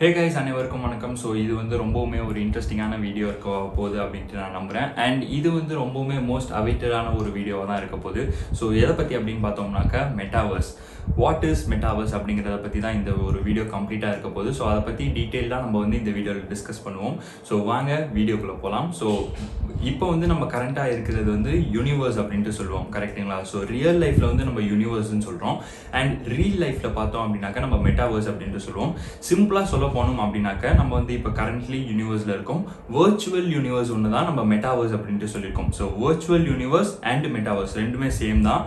Hey guys அனைவருக்கும் வணக்கம். So இது வந்து ரொம்பவுமே ஒரு இன்ட்ரெஸ்டிங்கான வீடியோ இருக்க போகுது அப்படின்ட்டு நான் நம்புகிறேன் அண்ட் இது வந்து ரொம்பவுமே மோஸ்ட் அவைட்டடான ஒரு வீடியோவாக தான் இருக்க போகுது. ஸோ எதை பற்றி அப்படின்னு பார்த்தோம்னாக்கா மெட்டாவர்ஸ் வாட் இஸ் மெட்டாவர்ஸ் அப்படிங்கிறத பற்றி தான் இந்த ஒரு வீடியோ கம்ப்ளீட்டாக இருக்க போகுது. ஸோ அதை பற்றி டீட்டெயிலாக நம்ம வந்து இந்த வீடியோவில் டிஸ்கஸ் பண்ணுவோம். ஸோ வாங்க வீடியோக்குள்ளே போகலாம் ஸோ இப்போ வந்து நம்ம கரண்ட்டாக இருக்கிறது வந்து யூனிவர்ஸ் அப்படின்ட்டு சொல்லுவோம். கரெக்டுங்களா ஸோ ரியல் லைஃப்பில் வந்து நம்ம யூனிவர்ஸ்னு சொல்கிறோம் அண்ட் ரியல் லைஃப்பில் பார்த்தோம் அப்படின்னாக்கா நம்ம மெட்டாவர்ஸ் அப்படின்ட்டு சொல்லுவோம். சிம்பிளாக சொல்ல போனோம் அப்படின்னாக்க நம்ம வந்து இப்போ கரண்ட்லி யூனிவர்ஸில் இருக்கோம். வர்ச்சுவல் யூனிவர்ஸ் ஒன்று தான் நம்ம மெட்டாவர்ஸ் அப்படின்ட்டு சொல்லியிருக்கோம். So virtual universe and metaverse ரெண்டுமே சேம் தான்.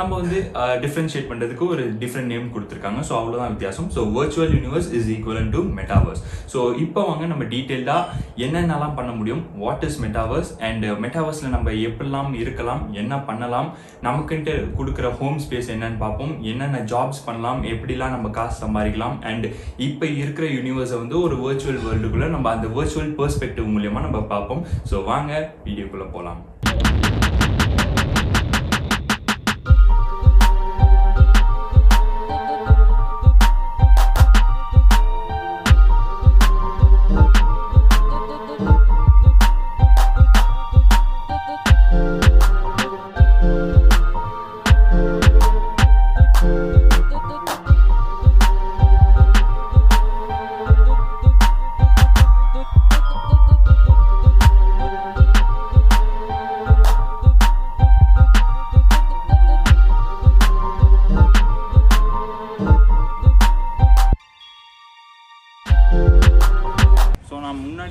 நம்ம வந்து டிஃப்ரென்ஷியேட் பண்ணுறதுக்கு ஒரு டிஃப்ரெண்ட் நேம் கொடுத்துருக்காங்க. ஸோ அவ்வளோதான் வித்தியாசம். So virtual universe is equivalent to metaverse so இப்போ வாங்க நம்ம டீட்டெயில்டாக என்னென்னலாம் பண்ண முடியும்? வாட் இஸ் மெட்டாவர்ஸ் அண்ட் மெட்டாவர்ஸில் நம்ம எப்படிலாம் இருக்கலாம்? என்ன பண்ணலாம்? நமக்குன்ட்டு கொடுக்குற ஹோம் ஸ்பேஸ் என்னன்னு பார்ப்போம். என்னென்ன ஜாப்ஸ் பண்ணலாம்? எப்படிலாம் நம்ம காசு சம்பாதிக்கலாம்? அண்ட் இப்போ இருக்கிற யூனிவர்ஸை வந்து ஒரு வர்ச்சுவல் வேர்ல்டுக்குள்ளே நம்ம அந்த வர்ச்சுவல் பெர்ஸ்பெக்டிவ் மூலியமாக நம்ம பார்ப்போம். ஸோ வாங்க வீடியோக்குள்ளே போகலாம்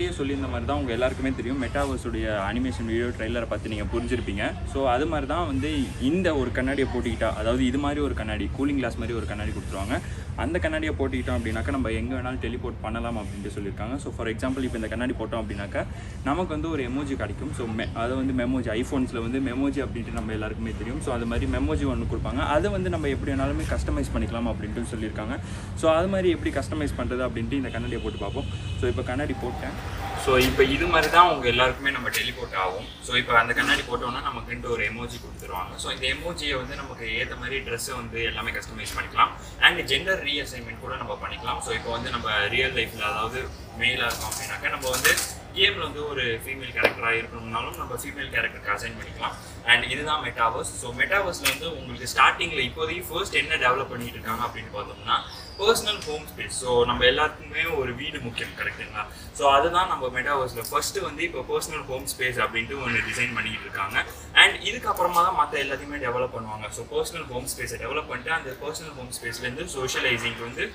முன்னாடியே சொல்லியிருந்த மாதிரி தான் உங்கள் எல்லாருக்குமே தெரியும். மெட்டாவர்ஸுடைய அனிமேஷன் வீடியோ ட்ரெய்லரை பார்த்து நீங்கள் புரிஞ்சிருப்பீங்க. ஸோ அது மாதிரி தான் வந்து இந்த ஒரு கண்ணாடியை போட்டுக்கிட்டா அதாவது இது மாதிரி ஒரு கண்ணாடி கூலிங் கிளாஸ் மாதிரி ஒரு கண்ணாடி கொடுத்துருவாங்க. அந்த கண்ணாடியை போட்டுக்கிட்டோம் அப்படின்னாக்கா நம்ம எங்கே வேணாலும் டெலிபோர்ட் பண்ணலாம் அப்படின்ட்டு சொல்லியிருக்காங்க. ஸோ ஃபார் எக்ஸாம்பிள் இப்போ இந்த கண்ணாடி போட்டோம் அப்படின்னாக்கா நமக்கு வந்து ஒரு எமோஜி கிடைக்கும். ஸோ மெ அதை வந்து மெமோஜி ஐஃபோன்ஸில் வந்து மெமோஜி அப்படின்ட்டு நம்ம எல்லாருக்குமே தெரியும். ஸோ அது மாதிரி மெமோஜி ஒன்று கொடுப்பாங்க. அதை வந்து நம்ம எப்படி வேணாலுமே கஸ்டமைஸ் பண்ணிக்கலாம் அப்படின்ட்டு சொல்லியிருக்காங்க. ஸோ அது மாதிரி எப்படி கஸ்டமைஸ் பண்ணுறது அப்படின்ட்டு இந்த கண்ணாடியை போட்டு பார்ப்போம். ஸோ இப்போ கண்ணாடி போட்டேன். ஸோ இப்போ இது மாதிரி தான் அவங்க எல்லாருக்குமே நம்ம டெலிபோர்ட் ஆகும். ஸோ இப்போ அந்த கண்ணாடி போட்டோம்னா நமக்குன்ட்டு ஒரு எமோஜி கொடுத்துருவாங்க. ஸோ இந்த எமோஜியை வந்து நமக்கு ஏற்ற மாதிரி ட்ரெஸ்ஸை வந்து எல்லாமே கஸ்டமைஸ் பண்ணிக்கலாம். அண்ட் ஜெண்டர் ரீஅசைன்மெண்ட் கூட நம்ம பண்ணிக்கலாம். ஸோ இப்போ வந்து நம்ம ரியல் லைஃப்பில் அதாவது மெயிலாக இருக்கும் அப்படின்னாக்கா நம்ம வந்து கேமில் வந்து ஒரு ஃபீமேல் கேரக்டராக இருக்கணும்னாலும் நம்ம ஃபீமேல் கேரக்டருக்கு அசைன் பண்ணிக்கலாம். அண்ட் இதுதான் மெட்டாவர்ஸ் ஸோ மெட்டாவர்ஸில் வந்து உங்களுக்கு ஸ்டார்டிங்கில் இப்போதைக்கு ஃபர்ஸ்ட் என்ன டெவலப் பண்ணிட்டு இருக்காங்க அப்படின்னு பார்த்தோம்னா பர்சனல் ஹோம் ஸ்பேஸ் ஸோ நம்ம எல்லாத்துக்குமே ஒரு வீடு முக்கியம் கரெக்டுங்களா ஸோ அதுதான் நம்ம மெட்டாவர்ஸில் ஃபர்ஸ்ட்டு வந்து இப்போ பர்சனல் ஹோம் ஸ்பேஸ் அப்படின்ட்டு ஒன்று டிசைன் பண்ணிக்கிட்டு இருக்காங்க. அண்ட் இதுக்கப்புறமா தான் மற்ற எல்லாத்தையுமே டெவலப் பண்ணுவாங்க. ஸோ பர்சனல் ஹோம் ஸ்பேஸை டெவலப் பண்ணிட்டு அந்த பர்சனல் ஹோம் ஸ்பேஸ்லேருந்து சோஷியலைசிங் வந்து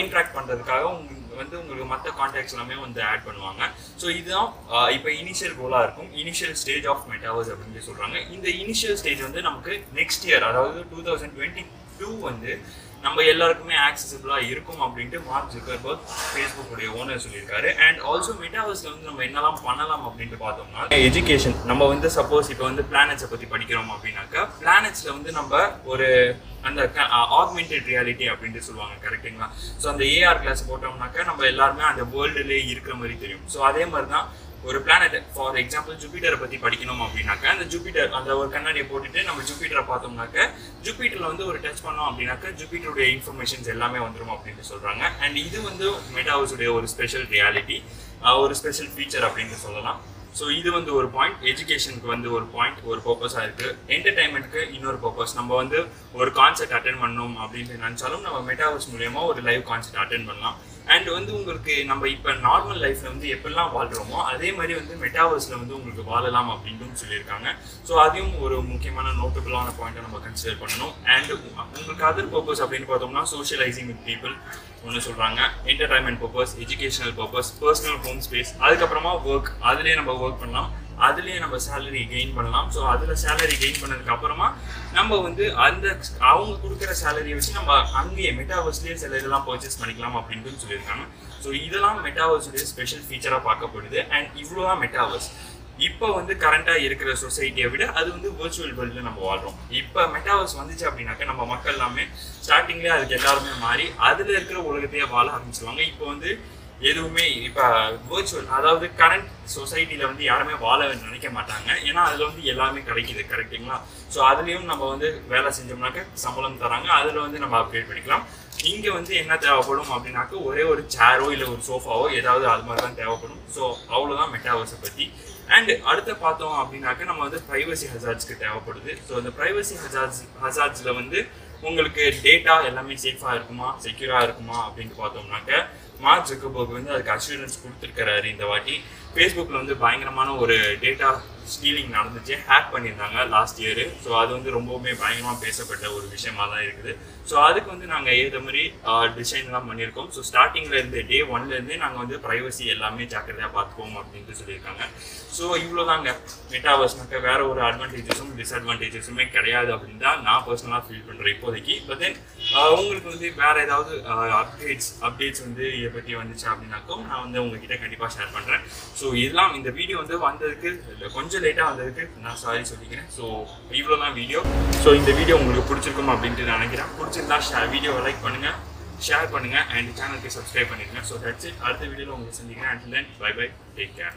இன்ட்ராக்ட் பண்ணுறதுக்காக உங்களுக்கு வந்து உங்களுக்கு மற்ற கான்டாக்ட்ஸ் எல்லாமே வந்து ஆட் பண்ணுவாங்க. ஸோ இதுதான் இப்போ இனிஷியல் கோலாக இருக்கும். இனிஷியல் ஸ்டேஜ் ஆஃப் மெட்டாவர்ஸ் அப்படின்னு சொல்கிறாங்க இந்த இனிஷியல் ஸ்டேஜ் வந்து நமக்கு நெக்ஸ்ட் இயர் அதாவது டூ தௌசண்ட் டுவெண்ட்டி டூ வந்து நம்ம எல்லாருக்குமே ஆக்சசபிளாக இருக்கும் அப்படின்ட்டு மார்க் ஜுக்கர்பர்க் ஃபேஸ்புக்குடைய ஓனர் சொல்லியிருக்காரு. அண்ட் ஆல்சோ மெட்டாவர்ஸில் வந்து நம்ம என்னெல்லாம் பண்ணலாம் அப்படின்ட்டு பார்த்தோம்னா எஜுகேஷன் நம்ம வந்து சப்போஸ் இப்போ வந்து பிளானட்ஸை பற்றி படிக்கிறோம் அப்படின்னாக்கா பிளானட்ஸில் வந்து நம்ம ஒரு அந்த ஆக்மெண்டட் ரியாலிட்டி அப்படின்ட்டு சொல்லுவாங்க கரெக்டுங்களா ஸோ அந்த ஏஆர் கிளாஸ் போட்டோம்னாக்கா நம்ம எல்லாருமே அந்த வேர்ல்டுலேயே இருக்கிற மாதிரி தெரியும். ஸோ அதே மாதிரி தான் ஒரு பிளானட் ஃபார் எக்ஸாம்பிள் ஜூபிட்டரை பற்றி படிக்கணும் அப்படின்னாக்க அந்த ஜூபிட்டர் அந்த ஒரு கண்ணாடியை போட்டுட்டு நம்ம ஜூபிட்டரை பார்த்தோம்னாக்க ஜூபிட்டரில் வந்து ஒரு டச் பண்ணோம் அப்படின்னாக்கா ஜூபிட்டருடைய இன்ஃபர்மேஷன்ஸ் எல்லாமே வந்துடும் அப்படின்ட்டு சொல்கிறாங்க அண்ட் இது வந்து மெட்டாவர்ஸுடைய ஒரு ஸ்பெஷல் ரியாலிட்டி ஒரு ஸ்பெஷல் ஃபீச்சர் அப்படின்னு சொல்லலாம். ஸோ இது வந்து ஒரு பாயிண்ட் எஜுகேஷனுக்கு வந்து ஒரு பாயிண்ட் ஒரு பர்பஸாக இருக்குது என்டர்டைன்மெண்ட்க்கு இன்னொரு பர்பஸ் நம்ம வந்து ஒரு கான்சர்ட் அட்டன் பண்ணணும் அப்படின்னு நினச்சாலும் நம்ம மெட்டாவர்ஸ் மூலயமா ஒரு லைவ் கான்சர்ட் அட்டன் பண்ணலாம். அண்ட் வந்து உங்களுக்கு நம்ம இப்போ நார்மல் லைஃப்ல வந்து எப்படிலாம் வாழ்கிறோமோ அதே மாதிரி வந்து மெட்டாவர்ஸில் வந்து உங்களுக்கு வாழலாம் அப்படின்ட்டு சொல்லியிருக்காங்க. ஸோ அதையும் ஒரு முக்கியமான நோட்டபுளான பாயிண்ட்டை நம்ம கன்சிடர் பண்ணணும். அண்ட் உங்களுக்கு அதர் பர்பஸ் அப்படின்னு பார்த்தோம்னா சோஷியலைசிங் வித் பீப்புள் ஒன்று சொல்கிறாங்க entertainment purpose educational purpose personal home space அதுக்கப்புறமா ஒர்க் அதுலேயே நம்ம ஒர்க் பண்ணலாம். அதுலேயே நம்ம சேலரி கெயின் பண்ணலாம். ஸோ அதில் சேலரி கெயின் பண்ணதுக்கு அப்புறமா நம்ம வந்து அந்த அவங்க கொடுக்குற சேலரியை வச்சு நம்ம அங்கேயே மெட்டாவர்ஸ்லேயே சில இதெல்லாம் பர்ச்சேஸ் பண்ணிக்கலாம் அப்படின்னு சொல்லியிருக்காங்க. ஸோ இதெல்லாம் மெட்டாவர்ஸுடைய ஸ்பெஷல் ஃபீச்சராக பார்க்கப்படுது. அண்ட் இவ்வளோ தான் மெட்டாவர்ஸ் இப்போ வந்து கரண்டாக இருக்கிற சொசைட்டியை விட அது வந்து வேர்ச்சுவல் வேர்ல்டில் நம்ம வாழ்கிறோம் இப்போ மெட்டாவர்ஸ் வந்துச்சு அப்படின்னாக்க நம்ம மக்கள் எல்லாமே ஸ்டார்டிங்லேயே அதுக்கு எல்லாருமே மாறி அதில் இருக்கிற உலகத்தையே வாழ ஆரம்பிச்சிருவாங்க. இப்போ வந்து எதுவுமே இப்போ வேர்ச்சுவல் அதாவது கரண்ட் சொசைட்டியில் வந்து யாருமே வாழ நினைக்க மாட்டாங்க. ஏன்னா அதில் வந்து எல்லாமே கிடைக்குது கரெக்டுங்களா ஸோ அதுலேயும் நம்ம வந்து வேலை செஞ்சோம்னாக்க சம்பளம் தராங்க. அதில் வந்து நம்ம அப்டேட் பண்ணிக்கலாம். இங்கே வந்து என்ன தேவைப்படும் அப்படின்னாக்க ஒரே ஒரு சேரோ இல்லை ஒரு சோஃபாவோ ஏதாவது அது மாதிரி தான் தேவைப்படும். ஸோ அவ்வளோதான் மெட்டாவர்ஸை பற்றி அண்ட் அடுத்து பார்த்தோம் அப்படின்னாக்க நம்ம வந்து ப்ரைவசி ஹசார்ட்ஸ்க்கு தேவைப்படுது. ஸோ அந்த ப்ரைவசி ஹசார்ட்ஸ் ஹசார்ட்ஸில் வந்து உங்களுக்கு டேட்டா எல்லாமே சேஃபாக இருக்குமா செக்யூராக இருக்குமா அப்படின்னு பார்த்தோம்னாக்க மார்க் ஜக்கபர்க் வந்து அதுக்கு அஷூரன்ஸ் கொடுத்துருக்கிறாரு இந்த வாட்டி. ஃபேஸ்புக்கில் வந்து பயங்கரமான ஒரு டேட்டா ஸ்டீலிங் நடந்துச்சு. ஹேக் பண்ணியிருந்தாங்க லாஸ்ட் இயர் ஸோ அது வந்து ரொம்பவுமே பயங்கரமாக பேசப்பட்ட ஒரு விஷயமா தான் இருக்குது. ஸோ அதுக்கு வந்து நாங்கள் ஏற்ற மாதிரி டிசைன்லாம் பண்ணியிருக்கோம். ஸோ ஸ்டார்டிங்கில் இருந்து டே ஒன்லேருந்தே நாங்கள் வந்து ப்ரைவசி எல்லாமே ஜாக்கிரதையாக பார்த்துப்போம் அப்படின்ட்டு சொல்லியிருக்காங்க. ஸோ இவ்வளோ தாங்க மெட்டாவர்ஸ்னாக்க வேறு ஒரு அட்வான்டேஜஸும் டிஸ்அட்வான்டேஜஸுமே கிடையாது அப்படின்னு தான் நான் பர்சனலாக ஃபீல் பண்ணுறேன் இப்போதைக்கு. பட் தென் உங்களுக்கு வந்து வேற ஏதாவது அப்டேட்ஸ் அப்டேட்ஸ் வந்து இதை பற்றி வந்துச்சு அப்படின்னாக்கும் நான் வந்து உங்ககிட்ட கண்டிப்பாக ஷேர் பண்ணுறேன் ஸோ இதெல்லாம் இந்த வீடியோ வந்து வந்ததுக்கு கொஞ்சம் லேட்டாக வந்ததுக்கு நான் சாரி சொல்லிக்கிறேன். ஸோ இவ்வளோ தான் வீடியோ ஸோ இந்த வீடியோ உங்களுக்கு பிடிச்சிருக்கும் அப்படின்ட்டு நான் நினைக்கிறேன். பிடிச்சிருந்தா ஷேர் வீடியோவை லைக் பண்ணுங்கள் ஷேர் பண்ணுங்கள் அண்ட் சேனலுக்கு சப்ஸ்கிரைப் பண்ணிடுங்க. ஸோ தட்ஸ் இட் அடுத்த வீடியோவில் உங்களுக்கு சந்திக்கிறேன். And then bye bye take care